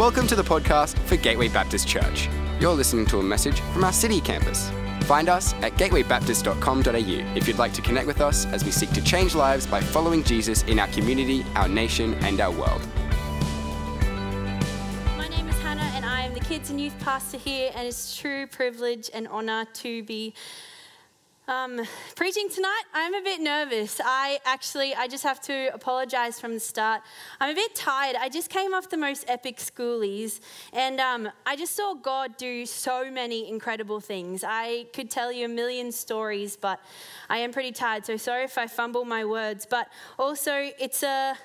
Welcome to the podcast for Gateway Baptist Church. You're listening to a message from our city campus. Find us at gatewaybaptist.com.au if you'd like to connect with us as we seek to change lives by following Jesus in our community, our nation, and our world. My name is Hannah, and I am the kids and youth pastor here, and it's true privilege and honor to be um, preaching tonight, I'm a bit nervous. I actually, I just have to apologize from the start. I'm a bit tired. I just came off the most epic schoolies, and um, I just saw God do so many incredible things. I could tell you a million stories, but I am pretty tired, so sorry if I fumble my words. But also, it's a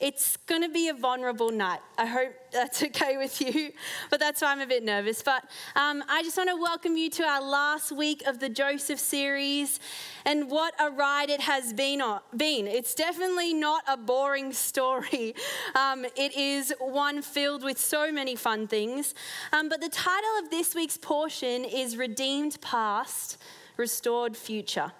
it's going to be a vulnerable night. I hope that's okay with you, but that's why I'm a bit nervous. But um, I just want to welcome you to our last week of the Joseph series, and what a ride it has been. been. It's definitely not a boring story. Um, it is one filled with so many fun things. Um, but the title of this week's portion is Redeemed Past, Restored Future.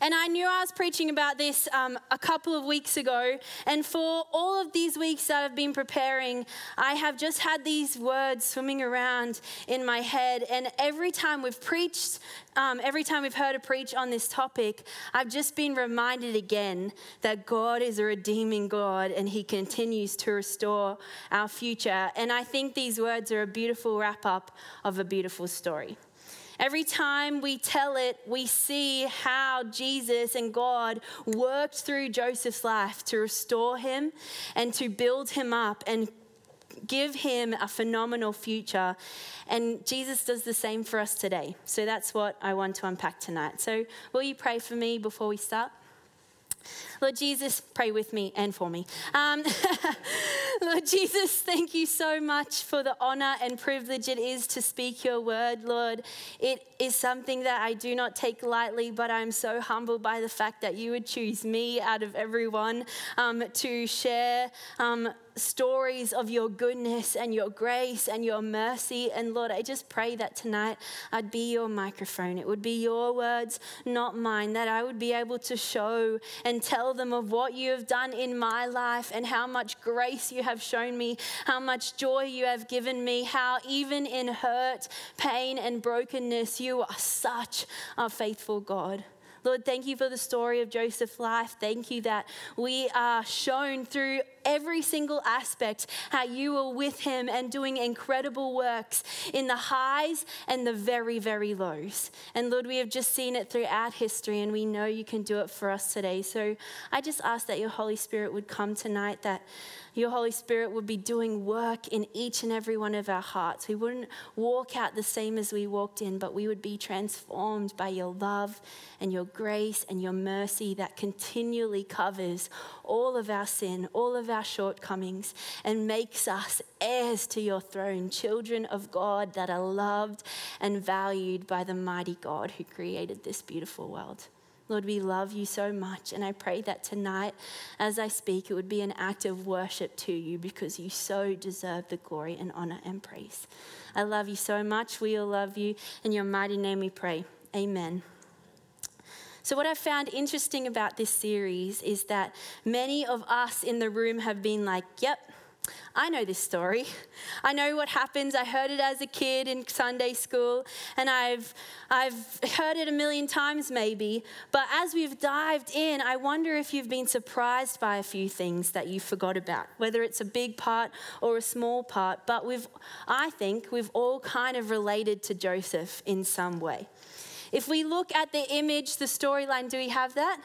And I knew I was preaching about this um, a couple of weeks ago. And for all of these weeks that I've been preparing, I have just had these words swimming around in my head. And every time we've preached, um, every time we've heard a preach on this topic, I've just been reminded again that God is a redeeming God and He continues to restore our future. And I think these words are a beautiful wrap up of a beautiful story. Every time we tell it, we see how Jesus and God worked through Joseph's life to restore him and to build him up and give him a phenomenal future. And Jesus does the same for us today. So that's what I want to unpack tonight. So, will you pray for me before we start? Lord Jesus, pray with me and for me. Um, Lord Jesus, thank you so much for the honor and privilege it is to speak your word, Lord. It is something that I do not take lightly, but I'm so humbled by the fact that you would choose me out of everyone um, to share. Um, stories of your goodness and your grace and your mercy. And Lord, I just pray that tonight I'd be your microphone. It would be your words, not mine, that I would be able to show and tell them of what you have done in my life and how much grace you have shown me, how much joy you have given me, how even in hurt, pain, and brokenness, you are such a faithful God. Lord, thank you for the story of Joseph's life. Thank you that we are shown through every single aspect how you were with him and doing incredible works in the highs and the very, very lows. And Lord, we have just seen it throughout history and we know you can do it for us today. So I just ask that your Holy Spirit would come tonight, that your Holy Spirit would be doing work in each and every one of our hearts. We wouldn't walk out the same as we walked in, but we would be transformed by your love and your grace and your mercy that continually covers all of our sin, all of our shortcomings, and makes us heirs to your throne, children of God that are loved and valued by the mighty God who created this beautiful world. Lord, we love you so much. And I pray that tonight, as I speak, it would be an act of worship to you because you so deserve the glory and honor and praise. I love you so much. We all love you. In your mighty name we pray. Amen. So, what I found interesting about this series is that many of us in the room have been like, yep, I know this story. I know what happens. I heard it as a kid in Sunday school, and I've, I've heard it a million times maybe. But as we've dived in, I wonder if you've been surprised by a few things that you forgot about, whether it's a big part or a small part. But we've, I think we've all kind of related to Joseph in some way. If we look at the image, the storyline, do we have that?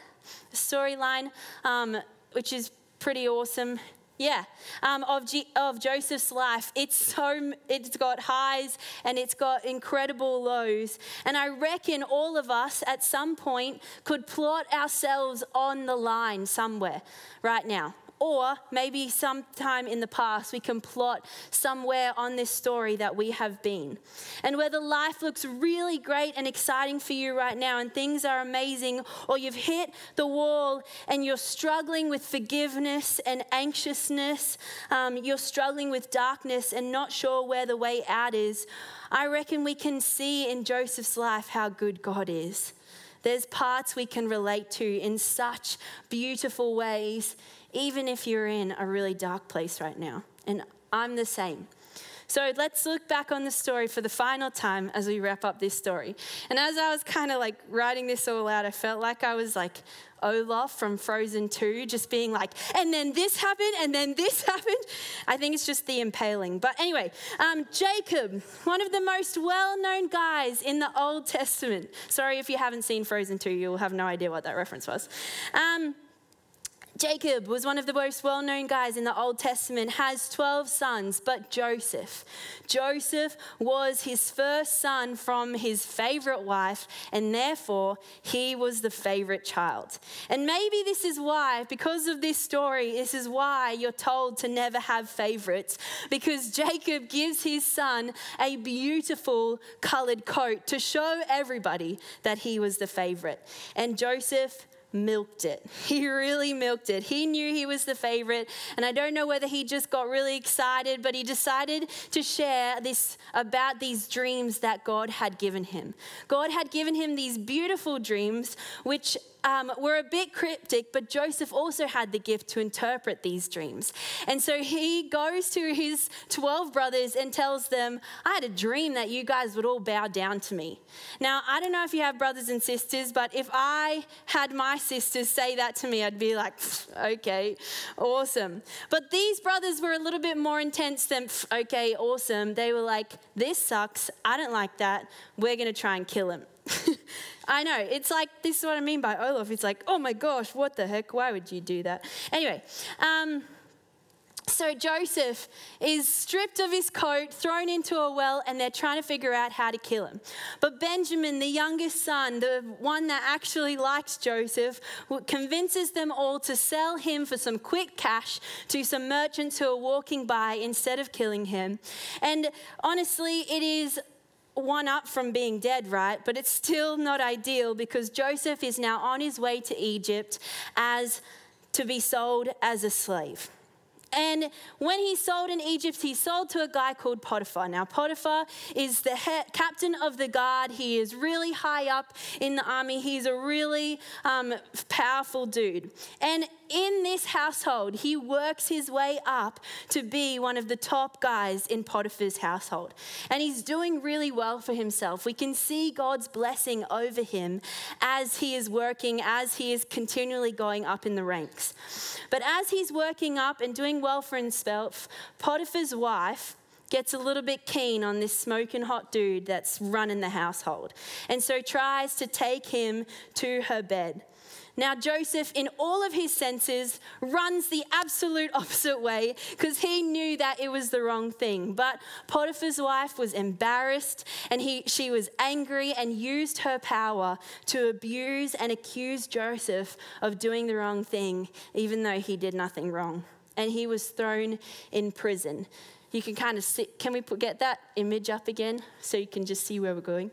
The storyline, um, which is pretty awesome. Yeah, um, of, G- of Joseph's life. It's so it's got highs and it's got incredible lows. And I reckon all of us at some point could plot ourselves on the line somewhere right now. Or maybe sometime in the past, we can plot somewhere on this story that we have been. And whether life looks really great and exciting for you right now and things are amazing, or you've hit the wall and you're struggling with forgiveness and anxiousness, um, you're struggling with darkness and not sure where the way out is, I reckon we can see in Joseph's life how good God is. There's parts we can relate to in such beautiful ways even if you're in a really dark place right now. And I'm the same. So let's look back on the story for the final time as we wrap up this story. And as I was kind of like writing this all out, I felt like I was like Olaf from Frozen 2, just being like, and then this happened, and then this happened. I think it's just the impaling. But anyway, um, Jacob, one of the most well known guys in the Old Testament. Sorry if you haven't seen Frozen 2, you'll have no idea what that reference was. Um, Jacob was one of the most well known guys in the Old Testament, has 12 sons, but Joseph. Joseph was his first son from his favorite wife, and therefore he was the favorite child. And maybe this is why, because of this story, this is why you're told to never have favorites, because Jacob gives his son a beautiful colored coat to show everybody that he was the favorite. And Joseph milked it. He really milked it. He knew he was the favorite, and I don't know whether he just got really excited, but he decided to share this about these dreams that God had given him. God had given him these beautiful dreams, which um, were a bit cryptic, but Joseph also had the gift to interpret these dreams. And so he goes to his 12 brothers and tells them, I had a dream that you guys would all bow down to me. Now, I don't know if you have brothers and sisters, but if I had my sisters say that to me, I'd be like, okay, awesome. But these brothers were a little bit more intense than, okay, awesome. They were like, this sucks. I don't like that. We're going to try and kill him. I know. It's like, this is what I mean by Olaf. It's like, oh my gosh, what the heck? Why would you do that? Anyway, um, so Joseph is stripped of his coat, thrown into a well, and they're trying to figure out how to kill him. But Benjamin, the youngest son, the one that actually likes Joseph, convinces them all to sell him for some quick cash to some merchants who are walking by instead of killing him. And honestly, it is one up from being dead, right? But it's still not ideal because Joseph is now on his way to Egypt as to be sold as a slave. And when he sold in Egypt, he sold to a guy called Potiphar. Now, Potiphar is the captain of the guard. He is really high up in the army. He's a really um, powerful dude. And in this household, he works his way up to be one of the top guys in Potiphar's household. And he's doing really well for himself. We can see God's blessing over him as he is working, as he is continually going up in the ranks. But as he's working up and doing well for himself, Potiphar's wife, gets a little bit keen on this smoking hot dude that's running the household and so tries to take him to her bed. Now, Joseph, in all of his senses, runs the absolute opposite way because he knew that it was the wrong thing. But Potiphar's wife was embarrassed and he, she was angry and used her power to abuse and accuse Joseph of doing the wrong thing, even though he did nothing wrong. And he was thrown in prison. You can kind of see, can we put, get that image up again so you can just see where we're going?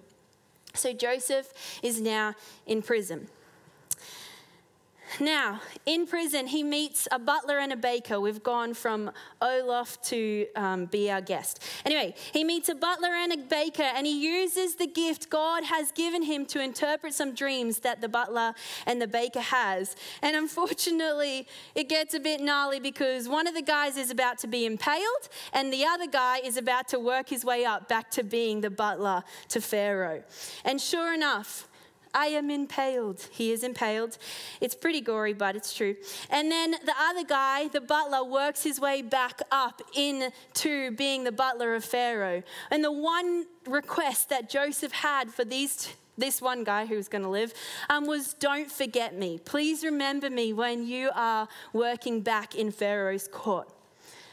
So Joseph is now in prison. Now, in prison, he meets a butler and a baker. We've gone from Olaf to um, be our guest. Anyway, he meets a butler and a baker, and he uses the gift God has given him to interpret some dreams that the butler and the baker has. And unfortunately, it gets a bit gnarly because one of the guys is about to be impaled, and the other guy is about to work his way up back to being the butler to Pharaoh. And sure enough, I am impaled. He is impaled. It's pretty gory, but it's true. And then the other guy, the butler, works his way back up into being the butler of Pharaoh. And the one request that Joseph had for these this one guy who was going to live um, was don't forget me please remember me when you are working back in pharaoh's court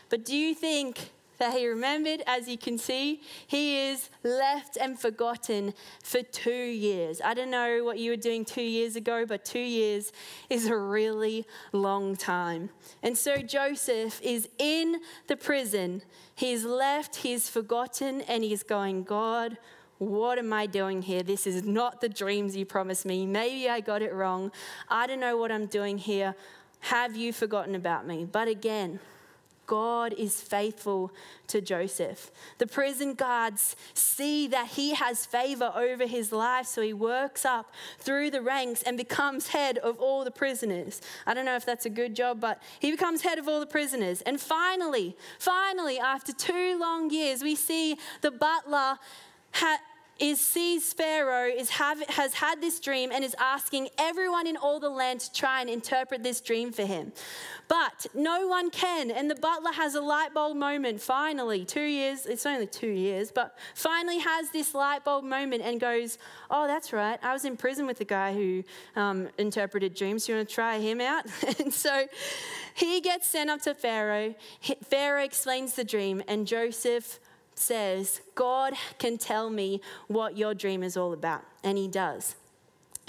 but do you think that he remembered, as you can see, he is left and forgotten for two years. I don't know what you were doing two years ago, but two years is a really long time. And so Joseph is in the prison. He's left, he's forgotten, and he's going, God, what am I doing here? This is not the dreams you promised me. Maybe I got it wrong. I don't know what I'm doing here. Have you forgotten about me? But again, God is faithful to Joseph. The prison guards see that he has favor over his life, so he works up through the ranks and becomes head of all the prisoners. I don't know if that's a good job, but he becomes head of all the prisoners. And finally, finally, after two long years, we see the butler. Ha- is sees Pharaoh is have, has had this dream and is asking everyone in all the land to try and interpret this dream for him. But no one can. And the butler has a light bulb moment finally, two years, it's only two years, but finally has this light bulb moment and goes, Oh, that's right. I was in prison with the guy who um, interpreted dreams. You want to try him out? and so he gets sent up to Pharaoh. Pharaoh explains the dream, and Joseph says, God can tell me what your dream is all about. And he does.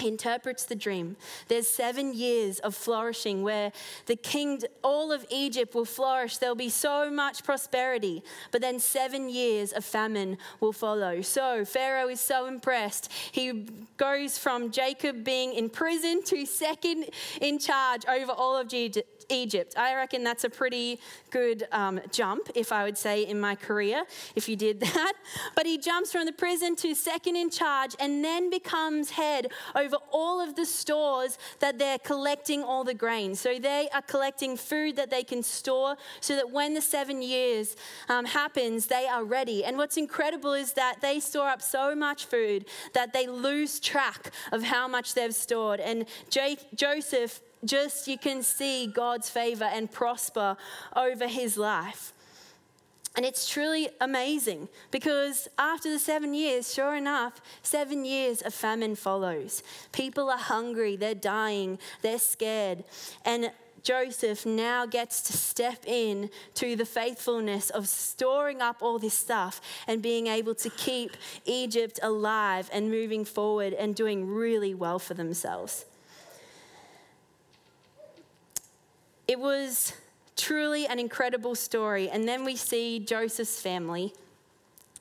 He interprets the dream. There's seven years of flourishing where the king, all of Egypt will flourish. There'll be so much prosperity, but then seven years of famine will follow. So Pharaoh is so impressed. He goes from Jacob being in prison to second in charge over all of Egypt. I reckon that's a pretty good um, jump, if I would say, in my career, if you did that. But he jumps from the prison to second in charge and then becomes head over all of the stores that they're collecting all the grain. So they are collecting food that they can store so that when the seven years um, happens, they are ready. And what's incredible is that they store up so much food that they lose track of how much they've stored. And J- Joseph just you can see God's favor and prosper over his life. And it's truly amazing because after the seven years, sure enough, seven years of famine follows. People are hungry, they're dying, they're scared. And Joseph now gets to step in to the faithfulness of storing up all this stuff and being able to keep Egypt alive and moving forward and doing really well for themselves. It was truly an incredible story. And then we see Joseph's family.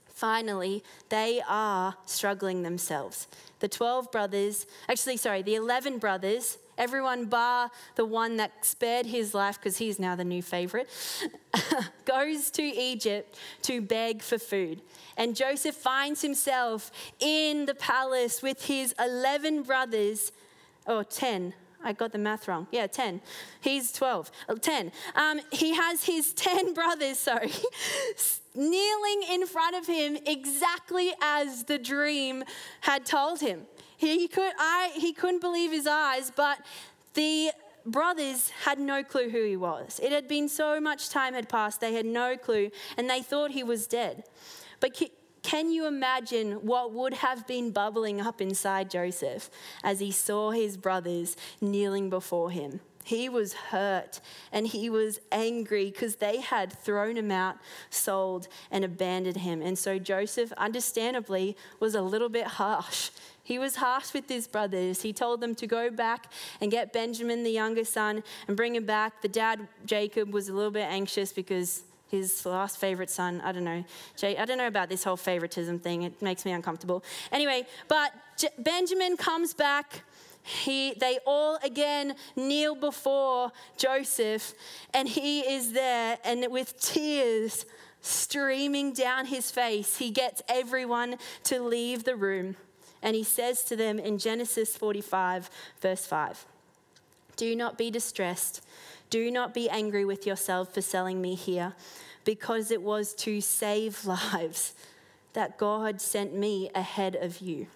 Finally, they are struggling themselves. The 12 brothers, actually, sorry, the 11 brothers, everyone bar the one that spared his life because he's now the new favorite, goes to Egypt to beg for food. And Joseph finds himself in the palace with his 11 brothers, or 10, I got the math wrong. Yeah, 10. He's 12. 10. Um, he has his 10 brothers, sorry, kneeling in front of him exactly as the dream had told him. He, could, I, he couldn't believe his eyes, but the brothers had no clue who he was. It had been so much time had passed, they had no clue, and they thought he was dead. But can you imagine what would have been bubbling up inside Joseph as he saw his brothers kneeling before him? He was hurt and he was angry because they had thrown him out, sold, and abandoned him. And so Joseph, understandably, was a little bit harsh. He was harsh with his brothers. He told them to go back and get Benjamin, the younger son, and bring him back. The dad, Jacob, was a little bit anxious because his last favorite son. I don't know. Jay, I don't know about this whole favoritism thing. It makes me uncomfortable. Anyway, but J- Benjamin comes back. He, they all again kneel before Joseph, and he is there, and with tears streaming down his face, he gets everyone to leave the room. And he says to them in Genesis 45, verse 5 Do not be distressed do not be angry with yourself for selling me here, because it was to save lives that God sent me ahead of you.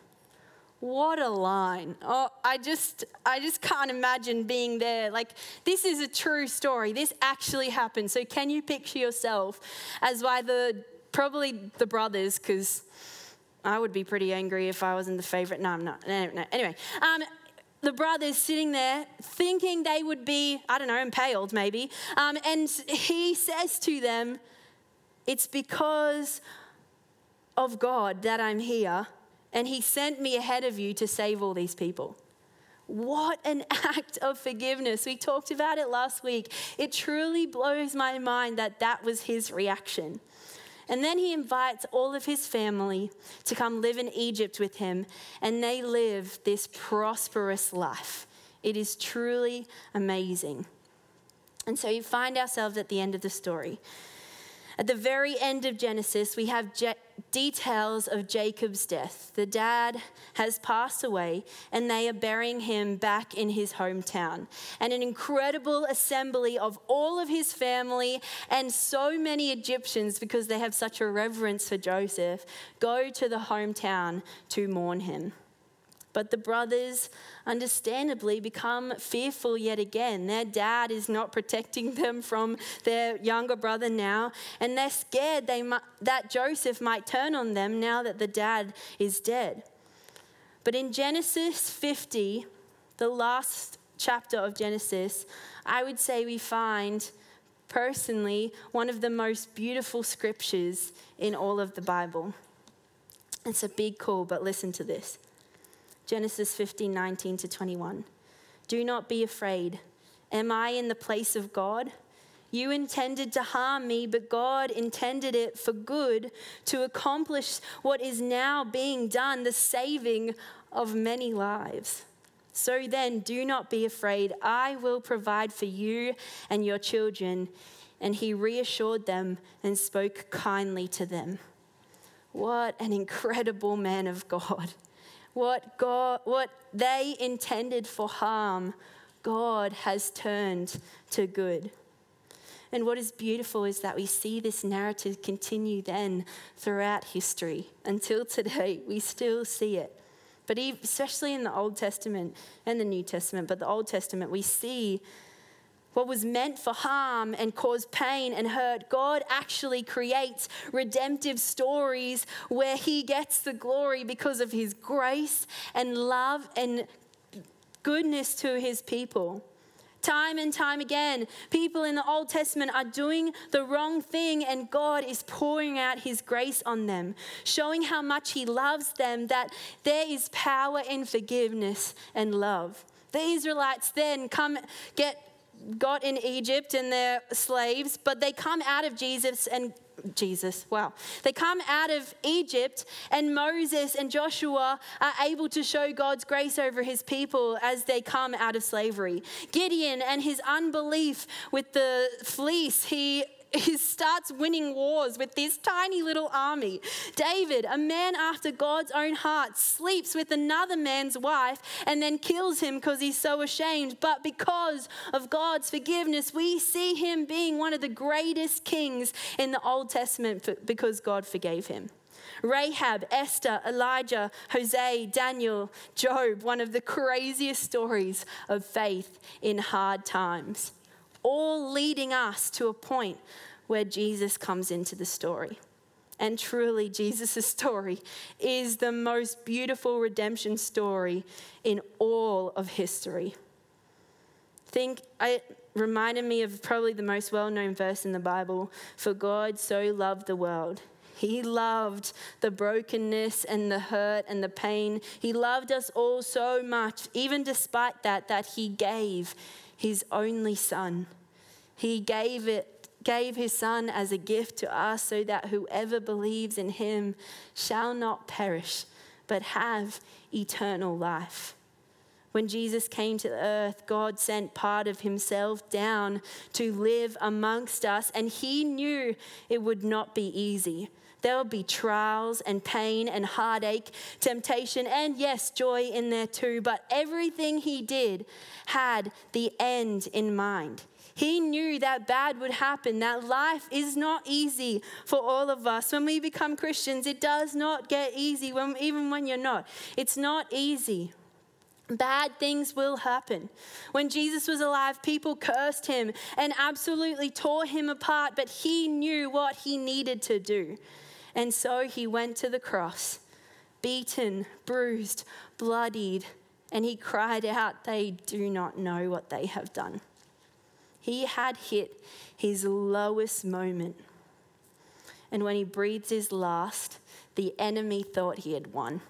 What a line. Oh, I just I just can't imagine being there. Like this is a true story. This actually happened. So can you picture yourself as why the probably the brothers cuz I would be pretty angry if I wasn't the favorite. No, I'm not. No, no. Anyway, um, the brothers sitting there thinking they would be, I don't know, impaled maybe. Um, and he says to them, It's because of God that I'm here, and he sent me ahead of you to save all these people. What an act of forgiveness. We talked about it last week. It truly blows my mind that that was his reaction. And then he invites all of his family to come live in Egypt with him, and they live this prosperous life. It is truly amazing. And so you find ourselves at the end of the story. At the very end of Genesis, we have details of Jacob's death. The dad has passed away, and they are burying him back in his hometown. And an incredible assembly of all of his family and so many Egyptians, because they have such a reverence for Joseph, go to the hometown to mourn him. But the brothers, understandably, become fearful yet again. Their dad is not protecting them from their younger brother now, and they're scared they might, that Joseph might turn on them now that the dad is dead. But in Genesis 50, the last chapter of Genesis, I would say we find personally one of the most beautiful scriptures in all of the Bible. It's a big call, but listen to this. Genesis 15 19 to 21. Do not be afraid. Am I in the place of God? You intended to harm me, but God intended it for good to accomplish what is now being done, the saving of many lives. So then, do not be afraid. I will provide for you and your children. And he reassured them and spoke kindly to them. What an incredible man of God. What, God, what they intended for harm, God has turned to good. And what is beautiful is that we see this narrative continue then throughout history. Until today, we still see it. But especially in the Old Testament and the New Testament, but the Old Testament, we see what was meant for harm and cause pain and hurt, God actually creates redemptive stories where He gets the glory because of His grace and love and goodness to His people. Time and time again, people in the Old Testament are doing the wrong thing, and God is pouring out His grace on them, showing how much He loves them, that there is power in forgiveness and love. The Israelites then come get got in Egypt and they're slaves, but they come out of Jesus and Jesus, wow. They come out of Egypt, and Moses and Joshua are able to show God's grace over his people as they come out of slavery. Gideon and his unbelief with the fleece, he he starts winning wars with this tiny little army. David, a man after God's own heart, sleeps with another man's wife and then kills him because he's so ashamed. But because of God's forgiveness, we see him being one of the greatest kings in the Old Testament because God forgave him. Rahab, Esther, Elijah, Hosea, Daniel, Job, one of the craziest stories of faith in hard times all leading us to a point where Jesus comes into the story. And truly, Jesus' story is the most beautiful redemption story in all of history. Think, it reminded me of probably the most well known verse in the Bible For God so loved the world. He loved the brokenness and the hurt and the pain. He loved us all so much, even despite that, that He gave His only Son. He gave it gave his son as a gift to us so that whoever believes in him shall not perish but have eternal life. When Jesus came to earth, God sent part of himself down to live amongst us, and he knew it would not be easy. There would be trials and pain and heartache, temptation, and yes, joy in there too. But everything he did had the end in mind. He knew that bad would happen, that life is not easy for all of us. When we become Christians, it does not get easy, when, even when you're not. It's not easy. Bad things will happen. When Jesus was alive, people cursed him and absolutely tore him apart, but he knew what he needed to do. And so he went to the cross, beaten, bruised, bloodied, and he cried out, They do not know what they have done. He had hit his lowest moment. And when he breathed his last, the enemy thought he had won.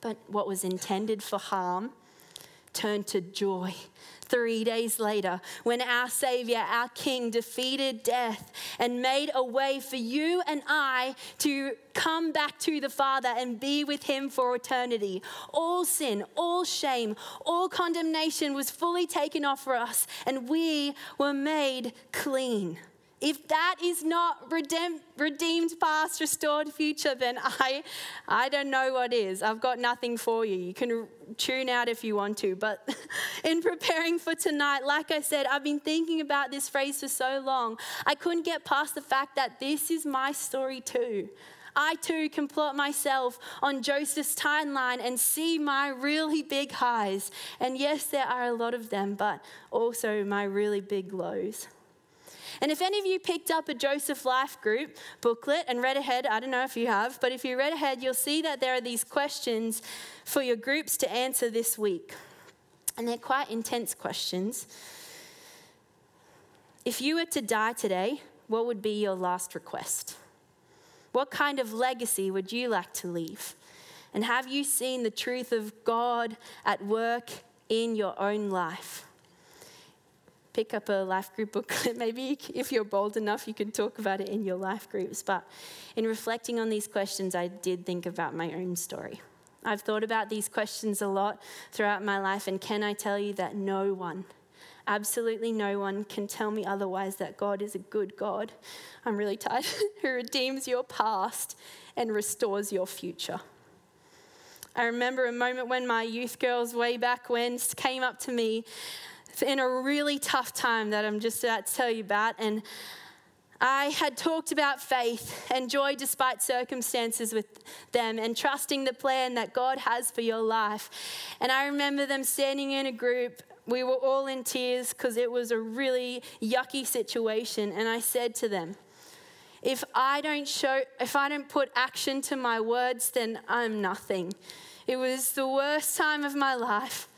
But what was intended for harm turned to joy three days later, when our Savior, our King, defeated death and made a way for you and I to come back to the Father and be with Him for eternity. All sin, all shame, all condemnation was fully taken off for us, and we were made clean. If that is not redeemed, redeemed past, restored future, then I, I don't know what is. I've got nothing for you. You can tune out if you want to. But in preparing for tonight, like I said, I've been thinking about this phrase for so long. I couldn't get past the fact that this is my story too. I too can plot myself on Joseph's timeline and see my really big highs. And yes, there are a lot of them, but also my really big lows. And if any of you picked up a Joseph Life Group booklet and read ahead, I don't know if you have, but if you read ahead, you'll see that there are these questions for your groups to answer this week. And they're quite intense questions. If you were to die today, what would be your last request? What kind of legacy would you like to leave? And have you seen the truth of God at work in your own life? Pick up a life group booklet. Maybe if you're bold enough, you can talk about it in your life groups. But in reflecting on these questions, I did think about my own story. I've thought about these questions a lot throughout my life, and can I tell you that no one, absolutely no one, can tell me otherwise that God is a good God. I'm really tired, who redeems your past and restores your future. I remember a moment when my youth girls, way back when, came up to me in a really tough time that I'm just about to tell you about. And I had talked about faith and joy despite circumstances with them and trusting the plan that God has for your life. And I remember them standing in a group. We were all in tears because it was a really yucky situation. And I said to them, if I don't show, if I don't put action to my words, then I'm nothing. It was the worst time of my life,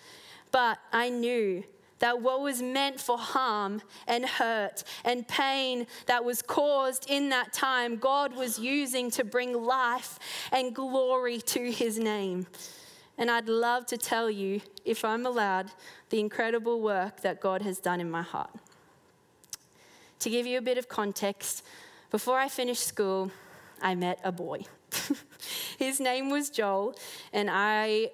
but I knew that what was meant for harm and hurt and pain that was caused in that time, God was using to bring life and glory to his name. And I'd love to tell you, if I'm allowed, the incredible work that God has done in my heart. To give you a bit of context, before I finished school, I met a boy. his name was Joel, and I,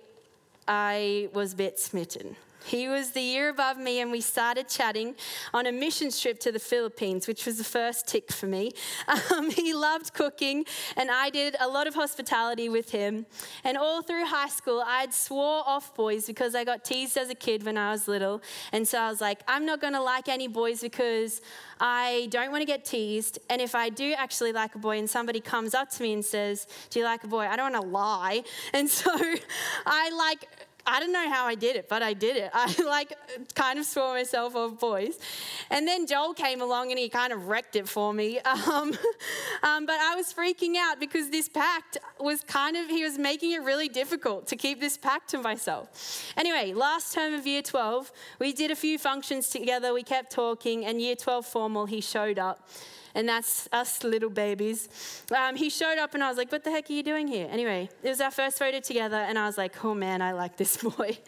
I was a bit smitten. He was the year above me, and we started chatting on a mission trip to the Philippines, which was the first tick for me. Um, he loved cooking, and I did a lot of hospitality with him. And all through high school, I'd swore off boys because I got teased as a kid when I was little. And so I was like, I'm not going to like any boys because I don't want to get teased. And if I do actually like a boy and somebody comes up to me and says, Do you like a boy? I don't want to lie. And so I like, I don't know how I did it, but I did it. I like kind of swore myself off boys. And then Joel came along and he kind of wrecked it for me. Um, um, but I was freaking out because this pact was kind of, he was making it really difficult to keep this pact to myself. Anyway, last term of year 12, we did a few functions together. We kept talking, and year 12 formal, he showed up and that's us little babies. Um, he showed up, and I was like, What the heck are you doing here? Anyway, it was our first photo together, and I was like, Oh man, I like this boy.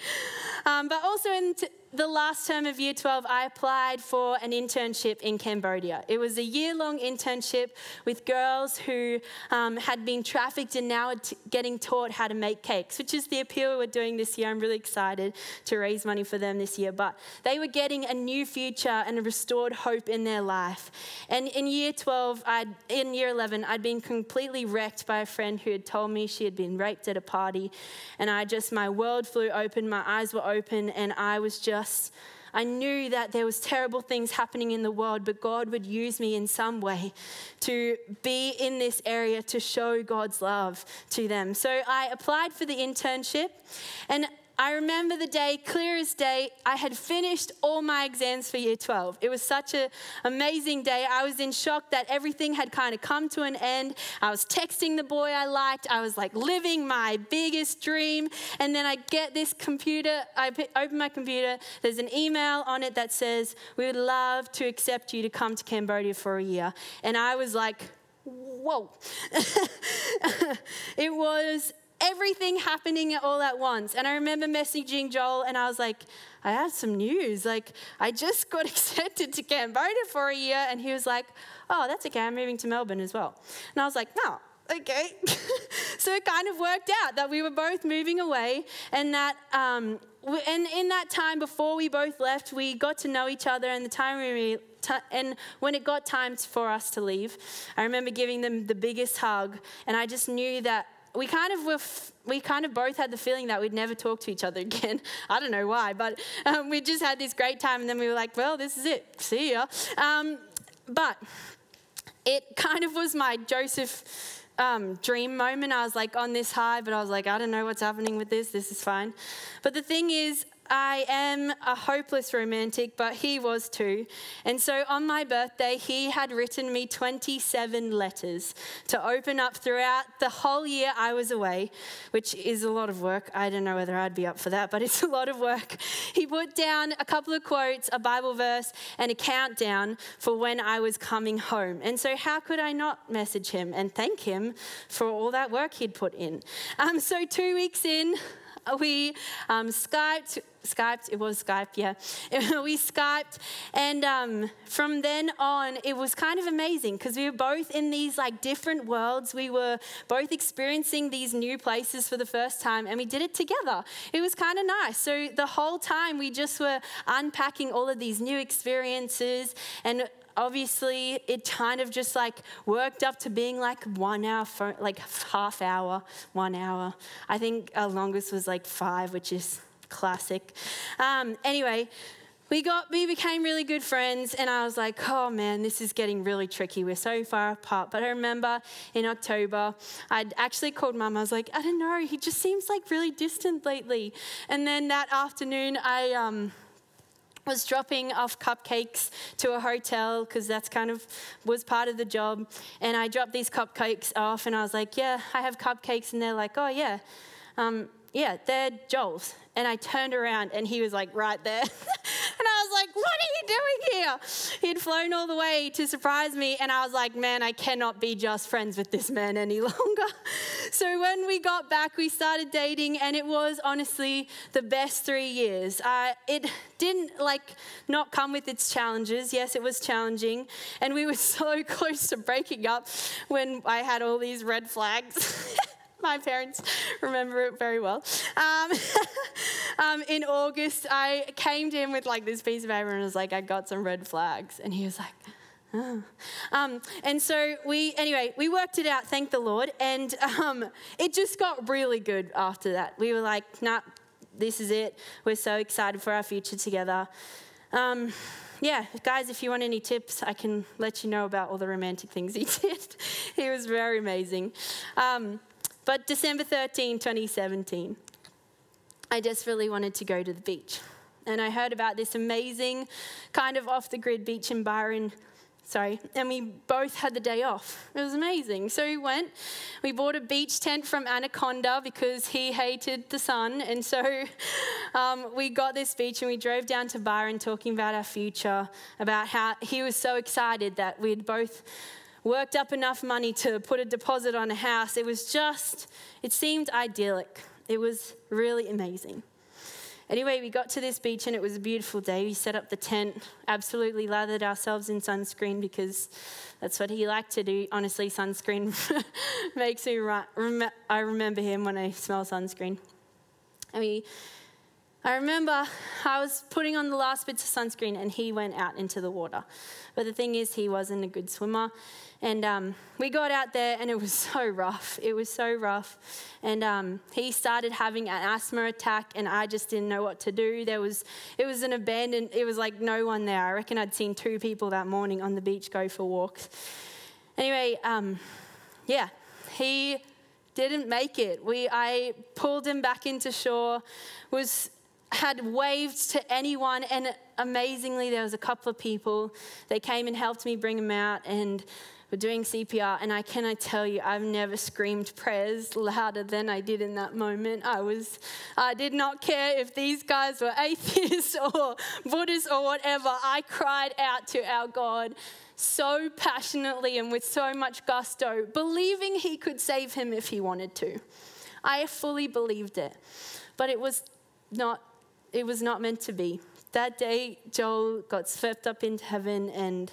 Um, but also in t- the last term of year 12, I applied for an internship in Cambodia. It was a year long internship with girls who um, had been trafficked and now are t- getting taught how to make cakes, which is the appeal we're doing this year. I'm really excited to raise money for them this year. But they were getting a new future and a restored hope in their life. And in year 12, I'd, in year 11, I'd been completely wrecked by a friend who had told me she had been raped at a party. And I just, my world flew open, my eyes were open, and I was just I knew that there was terrible things happening in the world, but God would use me in some way to be in this area to show God's love to them. So I applied for the internship and I remember the day, clear as day, I had finished all my exams for year 12. It was such an amazing day. I was in shock that everything had kind of come to an end. I was texting the boy I liked. I was like living my biggest dream. And then I get this computer, I open my computer, there's an email on it that says, We would love to accept you to come to Cambodia for a year. And I was like, Whoa. it was everything happening all at once. And I remember messaging Joel and I was like, I have some news. Like, I just got accepted to Cambodia for a year. And he was like, Oh, that's okay. I'm moving to Melbourne as well. And I was like, No, okay. so it kind of worked out that we were both moving away and that. Um, and in that time before we both left, we got to know each other, and the time we and when it got time for us to leave, I remember giving them the biggest hug, and I just knew that we kind of were, we kind of both had the feeling that we'd never talk to each other again. I don't know why, but um, we just had this great time, and then we were like, well, this is it. See ya. Um, but it kind of was my Joseph um, dream moment. I was like on this high, but I was like, I don't know what's happening with this. This is fine. But the thing is, I am a hopeless romantic, but he was too. And so on my birthday, he had written me 27 letters to open up throughout the whole year I was away, which is a lot of work. I don't know whether I'd be up for that, but it's a lot of work. He put down a couple of quotes, a Bible verse, and a countdown for when I was coming home. And so, how could I not message him and thank him for all that work he'd put in? Um, so, two weeks in, we um, Skyped, Skyped, it was Skype, yeah. we Skyped, and um, from then on, it was kind of amazing because we were both in these like different worlds. We were both experiencing these new places for the first time, and we did it together. It was kind of nice. So the whole time, we just were unpacking all of these new experiences and obviously it kind of just like worked up to being like one hour, for, like half hour, one hour. I think our longest was like five, which is classic. Um, anyway, we got we became really good friends and i was like oh man this is getting really tricky. We're so far apart. But i remember in october i'd actually called mum. I was like i don't know. He just seems like really distant lately. And then that afternoon i um, was dropping off cupcakes to a hotel because that's kind of was part of the job. And i dropped these cupcakes off and i was like yeah i have cupcakes. And they're like oh yeah. Um, yeah they're joel's and I turned around and he was like right there. and I was like, what are you doing here? He'd flown all the way to surprise me. And I was like, man, I cannot be just friends with this man any longer. so when we got back, we started dating and it was honestly the best three years. Uh, it didn't like not come with its challenges. Yes, it was challenging. And we were so close to breaking up when I had all these red flags. My parents remember it very well. Um, um, in August, I came to him with like this piece of paper and was like, I got some red flags. And he was like, oh. um, and so we, anyway, we worked it out, thank the Lord. And um, it just got really good after that. We were like, nah, this is it. We're so excited for our future together. Um, yeah, guys, if you want any tips, I can let you know about all the romantic things he did. he was very amazing. But December 13, 2017, I desperately wanted to go to the beach. And I heard about this amazing kind of off the grid beach in Byron. Sorry, and we both had the day off. It was amazing. So we went, we bought a beach tent from Anaconda because he hated the sun. And so um, we got this beach and we drove down to Byron talking about our future, about how he was so excited that we'd both worked up enough money to put a deposit on a house. It was just, it seemed idyllic. It was really amazing. Anyway, we got to this beach and it was a beautiful day. We set up the tent, absolutely lathered ourselves in sunscreen because that's what he liked to do. Honestly, sunscreen makes me, I remember him when I smell sunscreen. And we, I remember I was putting on the last bits of sunscreen and he went out into the water. But the thing is, he wasn't a good swimmer. And um, we got out there and it was so rough. It was so rough. And um, he started having an asthma attack and I just didn't know what to do. There was, it was an abandoned, it was like no one there. I reckon I'd seen two people that morning on the beach go for walks. Anyway, um, yeah, he didn't make it. We, I pulled him back into shore, was had waved to anyone, and amazingly, there was a couple of people. They came and helped me bring him out, and were doing CPR, and I cannot tell you, I've never screamed prayers louder than I did in that moment. I was, I did not care if these guys were atheists or Buddhists or whatever. I cried out to our God so passionately and with so much gusto, believing He could save him if He wanted to. I fully believed it. But it was not it was not meant to be. That day Joel got swept up into heaven and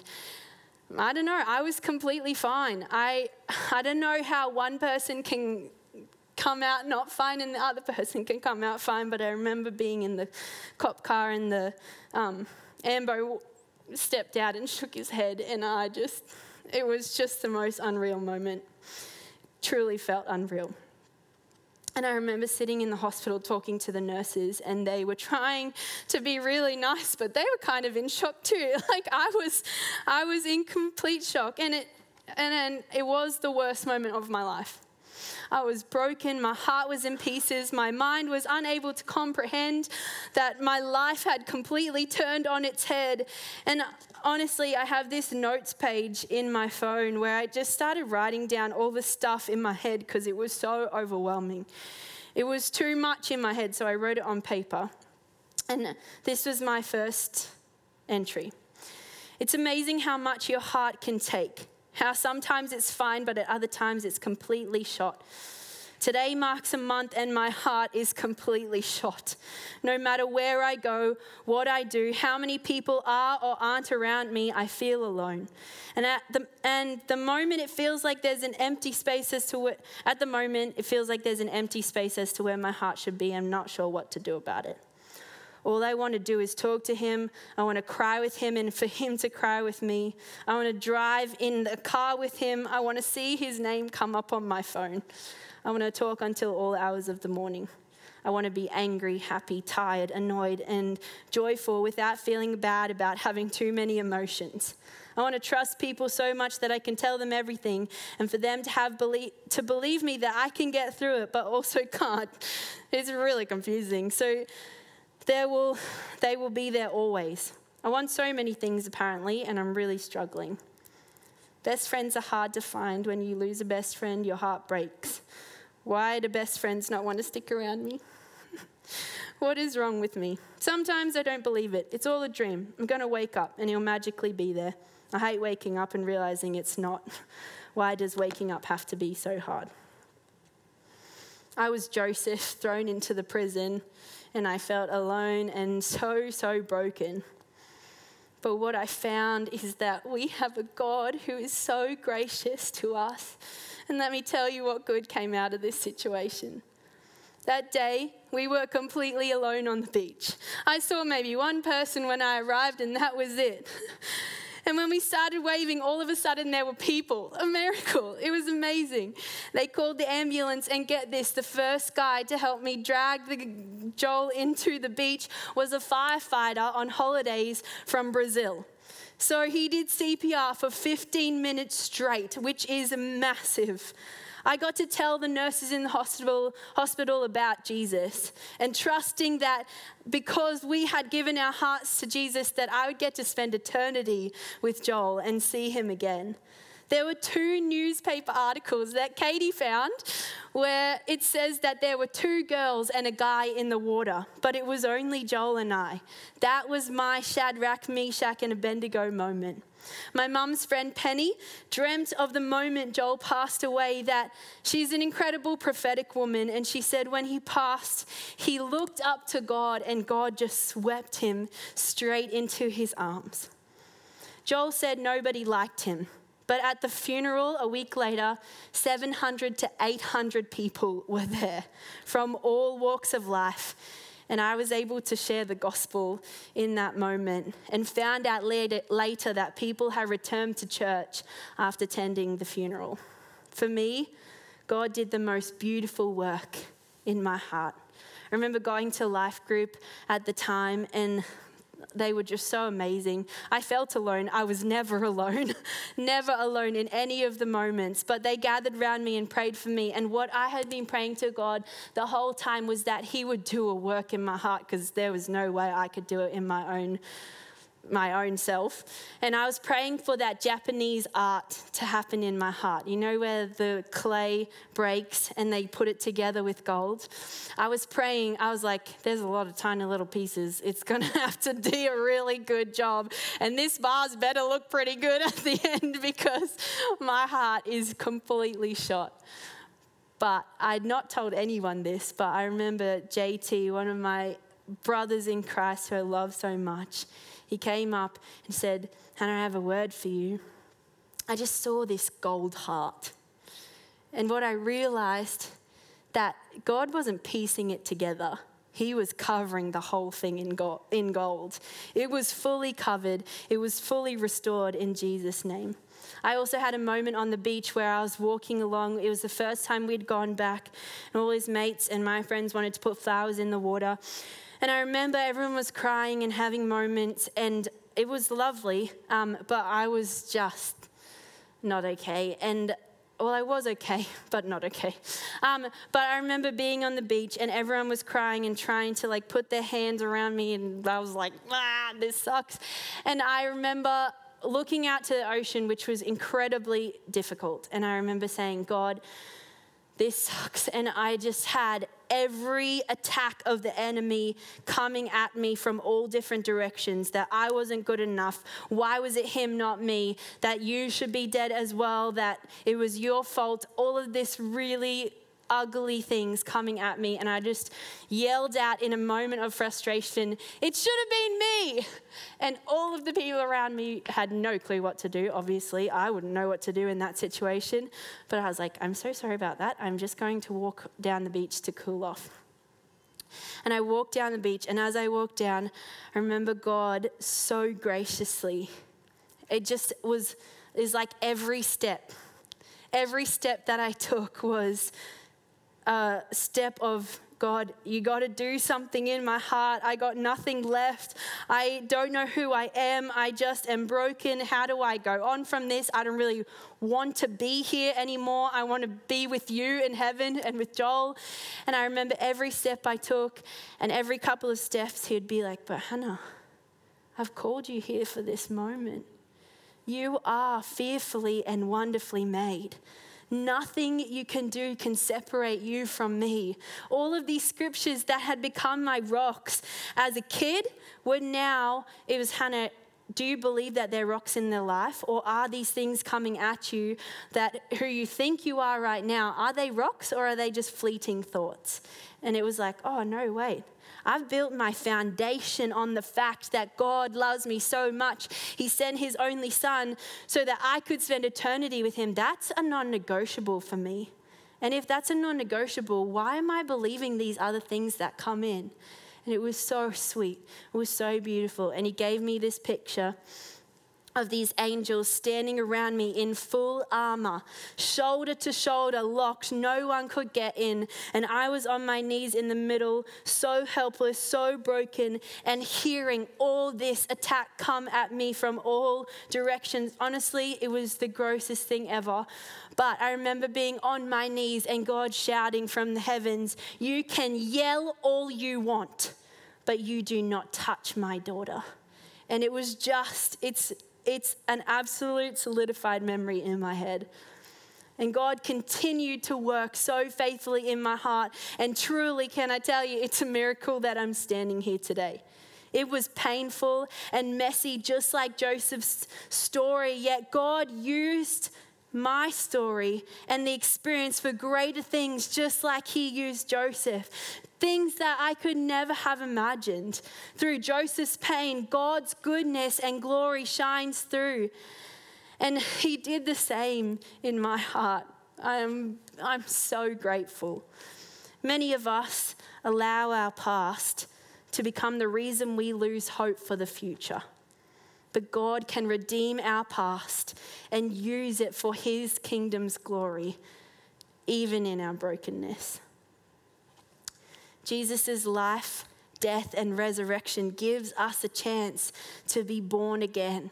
I don't know, I was completely fine. I I don't know how one person can come out not fine and the other person can come out fine, but I remember being in the cop car and the um, Ambo stepped out and shook his head and I just it was just the most unreal moment. Truly felt unreal. And I remember sitting in the hospital talking to the nurses, and they were trying to be really nice, but they were kind of in shock too. Like I was, I was in complete shock, and it, and, and it was the worst moment of my life. I was broken. My heart was in pieces. My mind was unable to comprehend that my life had completely turned on its head. And honestly, I have this notes page in my phone where I just started writing down all the stuff in my head because it was so overwhelming. It was too much in my head, so I wrote it on paper. And this was my first entry. It's amazing how much your heart can take. How sometimes it's fine, but at other times it's completely shot. Today marks a month and my heart is completely shot. No matter where I go, what I do, how many people are or aren't around me, I feel alone. And at the and the moment it feels like there's an empty space as to what at the moment it feels like there's an empty space as to where my heart should be. I'm not sure what to do about it. All I want to do is talk to him. I want to cry with him and for him to cry with me. I want to drive in the car with him. I want to see his name come up on my phone. I want to talk until all hours of the morning. I want to be angry, happy, tired, annoyed, and joyful without feeling bad about having too many emotions. I want to trust people so much that I can tell them everything and for them to have believe, to believe me that I can get through it but also can't. It's really confusing. So there will, they will be there always. I want so many things apparently, and I'm really struggling. Best friends are hard to find. When you lose a best friend, your heart breaks. Why do best friends not want to stick around me? what is wrong with me? Sometimes I don't believe it. It's all a dream. I'm going to wake up and he'll magically be there. I hate waking up and realizing it's not. Why does waking up have to be so hard? I was Joseph thrown into the prison and I felt alone and so, so broken. But what I found is that we have a God who is so gracious to us. And let me tell you what good came out of this situation. That day, we were completely alone on the beach. I saw maybe one person when I arrived, and that was it. And when we started waving, all of a sudden there were people. A miracle. It was amazing. They called the ambulance, and get this the first guy to help me drag the Joel into the beach was a firefighter on holidays from Brazil. So he did CPR for 15 minutes straight, which is massive. I got to tell the nurses in the hospital, hospital about Jesus and trusting that because we had given our hearts to Jesus that I would get to spend eternity with Joel and see him again. There were two newspaper articles that Katie found where it says that there were two girls and a guy in the water, but it was only Joel and I. That was my Shadrach, Meshach, and Abednego moment. My mum's friend Penny dreamt of the moment Joel passed away that she's an incredible prophetic woman. And she said when he passed, he looked up to God and God just swept him straight into his arms. Joel said nobody liked him. But at the funeral a week later, 700 to 800 people were there from all walks of life and I was able to share the gospel in that moment and found out later, that people had returned to church after attending the funeral. For me, God did the most beautiful work in my heart. I remember going to life group at the time and they were just so amazing. I felt alone. I was never alone, never alone in any of the moments. But they gathered around me and prayed for me. And what I had been praying to God the whole time was that He would do a work in my heart because there was no way I could do it in my own my own self. And I was praying for that Japanese art to happen in my heart. You know, where the clay breaks and they put it together with gold? I was praying, I was like, there's a lot of tiny little pieces. It's going to have to do a really good job. And this vase better look pretty good at the end because my heart is completely shot. But I'd not told anyone this, but I remember JT, one of my brothers in Christ who I love so much, he came up and said, Hannah, I have a word for you. I just saw this gold heart. And what I realized that God wasn't piecing it together. He was covering the whole thing in gold, in gold. It was fully covered. It was fully restored in Jesus' name. I also had a moment on the beach where I was walking along. It was the first time we'd gone back, and all his mates and my friends wanted to put flowers in the water. And I remember everyone was crying and having moments, and it was lovely, um, but I was just not okay. And well, I was okay, but not okay. Um, but I remember being on the beach and everyone was crying and trying to like put their hands around me, and I was like, ah, this sucks. And I remember looking out to the ocean, which was incredibly difficult. And I remember saying, God, this sucks. And I just had every attack of the enemy coming at me from all different directions that I wasn't good enough. Why was it him, not me? That you should be dead as well, that it was your fault. All of this really ugly things coming at me, and I just yelled out in a moment of frustration, It should have been me! And all of the people around me had no clue what to do. Obviously, I wouldn't know what to do in that situation, but I was like, I'm so sorry about that. I'm just going to walk down the beach to cool off. And I walked down the beach, and as I walked down, I remember God so graciously. It just was, was like every step every step that I took was uh, step of God, you got to do something in my heart. I got nothing left. I don't know who I am. I just am broken. How do I go on from this? I don't really want to be here anymore. I want to be with you in heaven and with Joel. And I remember every step I took, and every couple of steps, he'd be like, But Hannah, I've called you here for this moment. You are fearfully and wonderfully made. Nothing you can do can separate you from me. All of these scriptures that had become my rocks as a kid were now, it was Hannah, do you believe that they're rocks in their life? Or are these things coming at you that who you think you are right now, are they rocks or are they just fleeting thoughts? And it was like, oh, no, wait. I've built my foundation on the fact that God loves me so much. He sent his only son so that I could spend eternity with him. That's a non negotiable for me. And if that's a non negotiable, why am I believing these other things that come in? And it was so sweet. It was so beautiful. And he gave me this picture of these angels standing around me in full armor, shoulder to shoulder, locked. No one could get in. And I was on my knees in the middle, so helpless, so broken, and hearing all this attack come at me from all directions. Honestly, it was the grossest thing ever. But I remember being on my knees and God shouting from the heavens, You can yell all you want, but you do not touch my daughter. And it was just, it's it's an absolute solidified memory in my head. And God continued to work so faithfully in my heart. And truly, can I tell you, it's a miracle that I'm standing here today. It was painful and messy, just like Joseph's story, yet God used my story and the experience for greater things, just like He used Joseph things that I could never have imagined. Through Joseph's pain, God's goodness and glory shines through. And He did the same in my heart. I'm, I'm so grateful. Many of us allow our past to become the reason we lose hope for the future. But God can redeem our past and use it for His kingdom's glory, even in our brokenness. Jesus' life, death, and resurrection gives us a chance to be born again,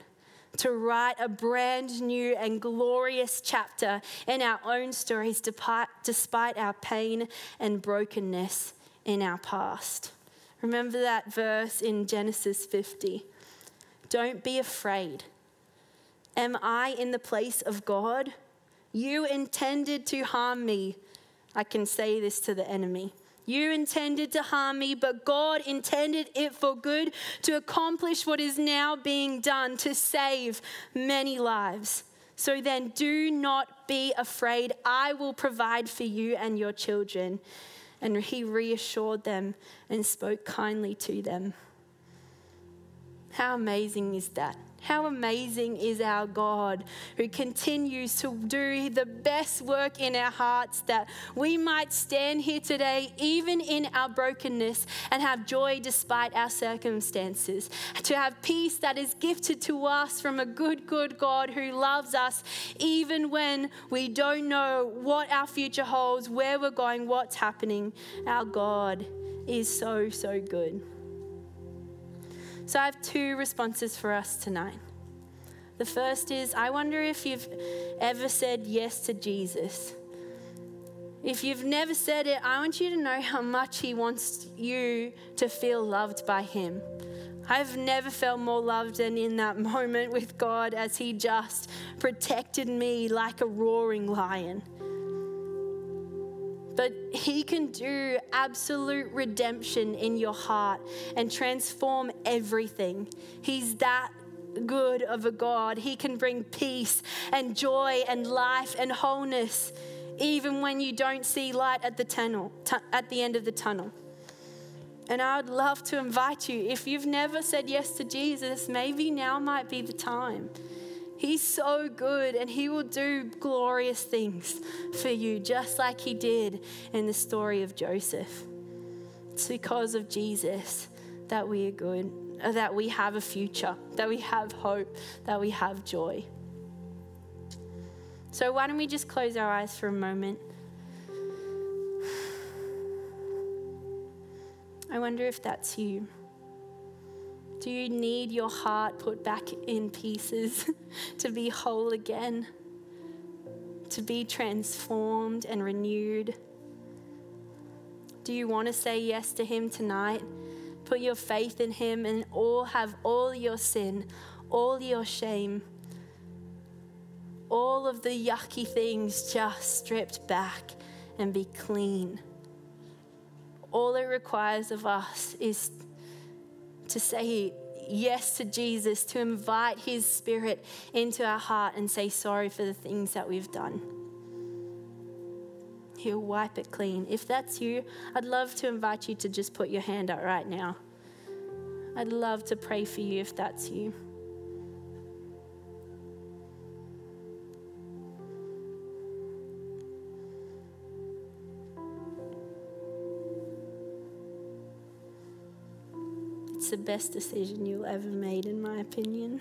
to write a brand new and glorious chapter in our own stories despite our pain and brokenness in our past. Remember that verse in Genesis 50. Don't be afraid. Am I in the place of God? You intended to harm me. I can say this to the enemy. You intended to harm me, but God intended it for good to accomplish what is now being done to save many lives. So then, do not be afraid. I will provide for you and your children. And he reassured them and spoke kindly to them. How amazing is that? How amazing is our God who continues to do the best work in our hearts that we might stand here today, even in our brokenness, and have joy despite our circumstances. To have peace that is gifted to us from a good, good God who loves us, even when we don't know what our future holds, where we're going, what's happening. Our God is so, so good. So I have two responses for us tonight. The first is I wonder if you've ever said yes to Jesus. If you've never said it, I want you to know how much He wants you to feel loved by Him. I've never felt more loved than in that moment with God as He just protected me like a roaring lion. But He can do absolute redemption in your heart and transform everything. He's that good of a God. He can bring peace and joy and life and wholeness even when you don't see light at the tunnel t- at the end of the tunnel. And I would love to invite you if you've never said yes to Jesus, maybe now might be the time. He's so good and He will do glorious things for you, just like He did in the story of Joseph. It's because of Jesus that we are good, uh, that we have a future, that we have hope, that we have joy. So, why don't we just close our eyes for a moment? I wonder if that's you. Do you need your heart put back in pieces to be whole again? To be transformed and renewed? Do you want to say yes to Him tonight? Put your faith in Him and all have all your sin, all your shame, all of the yucky things just stripped back and be clean. All it requires of us is to say yes to Jesus, to invite His Spirit into our heart and say sorry for the things that we've done. He'll wipe it clean. If that's you, I'd love to invite you to just put your hand up right now. I'd love to pray for you if that's you. The best decision you'll ever made, in my opinion.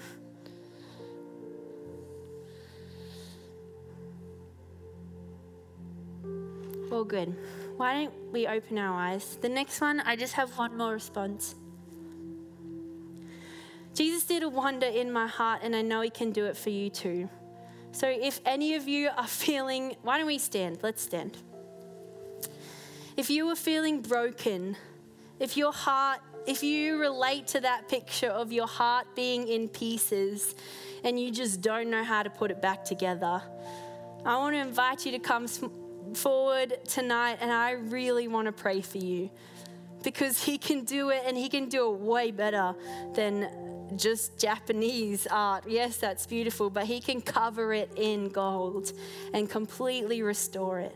Well, good. Why don't we open our eyes? The next one, I just have one more response. Jesus did a wonder in my heart, and I know He can do it for you too. So, if any of you are feeling, why don't we stand? Let's stand. If you are feeling broken, if your heart, if you relate to that picture of your heart being in pieces and you just don't know how to put it back together, I want to invite you to come forward tonight and I really want to pray for you because He can do it and He can do it way better than just Japanese art. Yes, that's beautiful, but He can cover it in gold and completely restore it.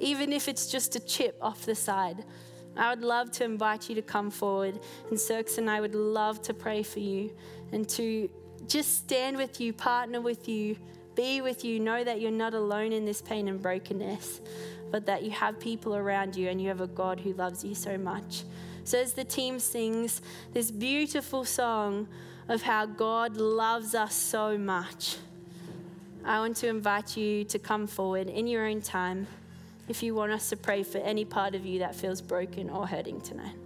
Even if it's just a chip off the side. I would love to invite you to come forward, and Cirques and I would love to pray for you and to just stand with you, partner with you, be with you, know that you're not alone in this pain and brokenness, but that you have people around you and you have a God who loves you so much. So, as the team sings this beautiful song of how God loves us so much, I want to invite you to come forward in your own time if you want us to pray for any part of you that feels broken or hurting tonight.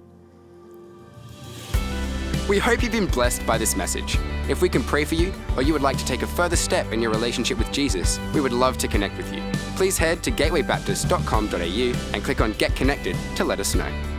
We hope you've been blessed by this message. If we can pray for you, or you would like to take a further step in your relationship with Jesus, we would love to connect with you. Please head to gatewaybaptist.com.au and click on Get Connected to let us know.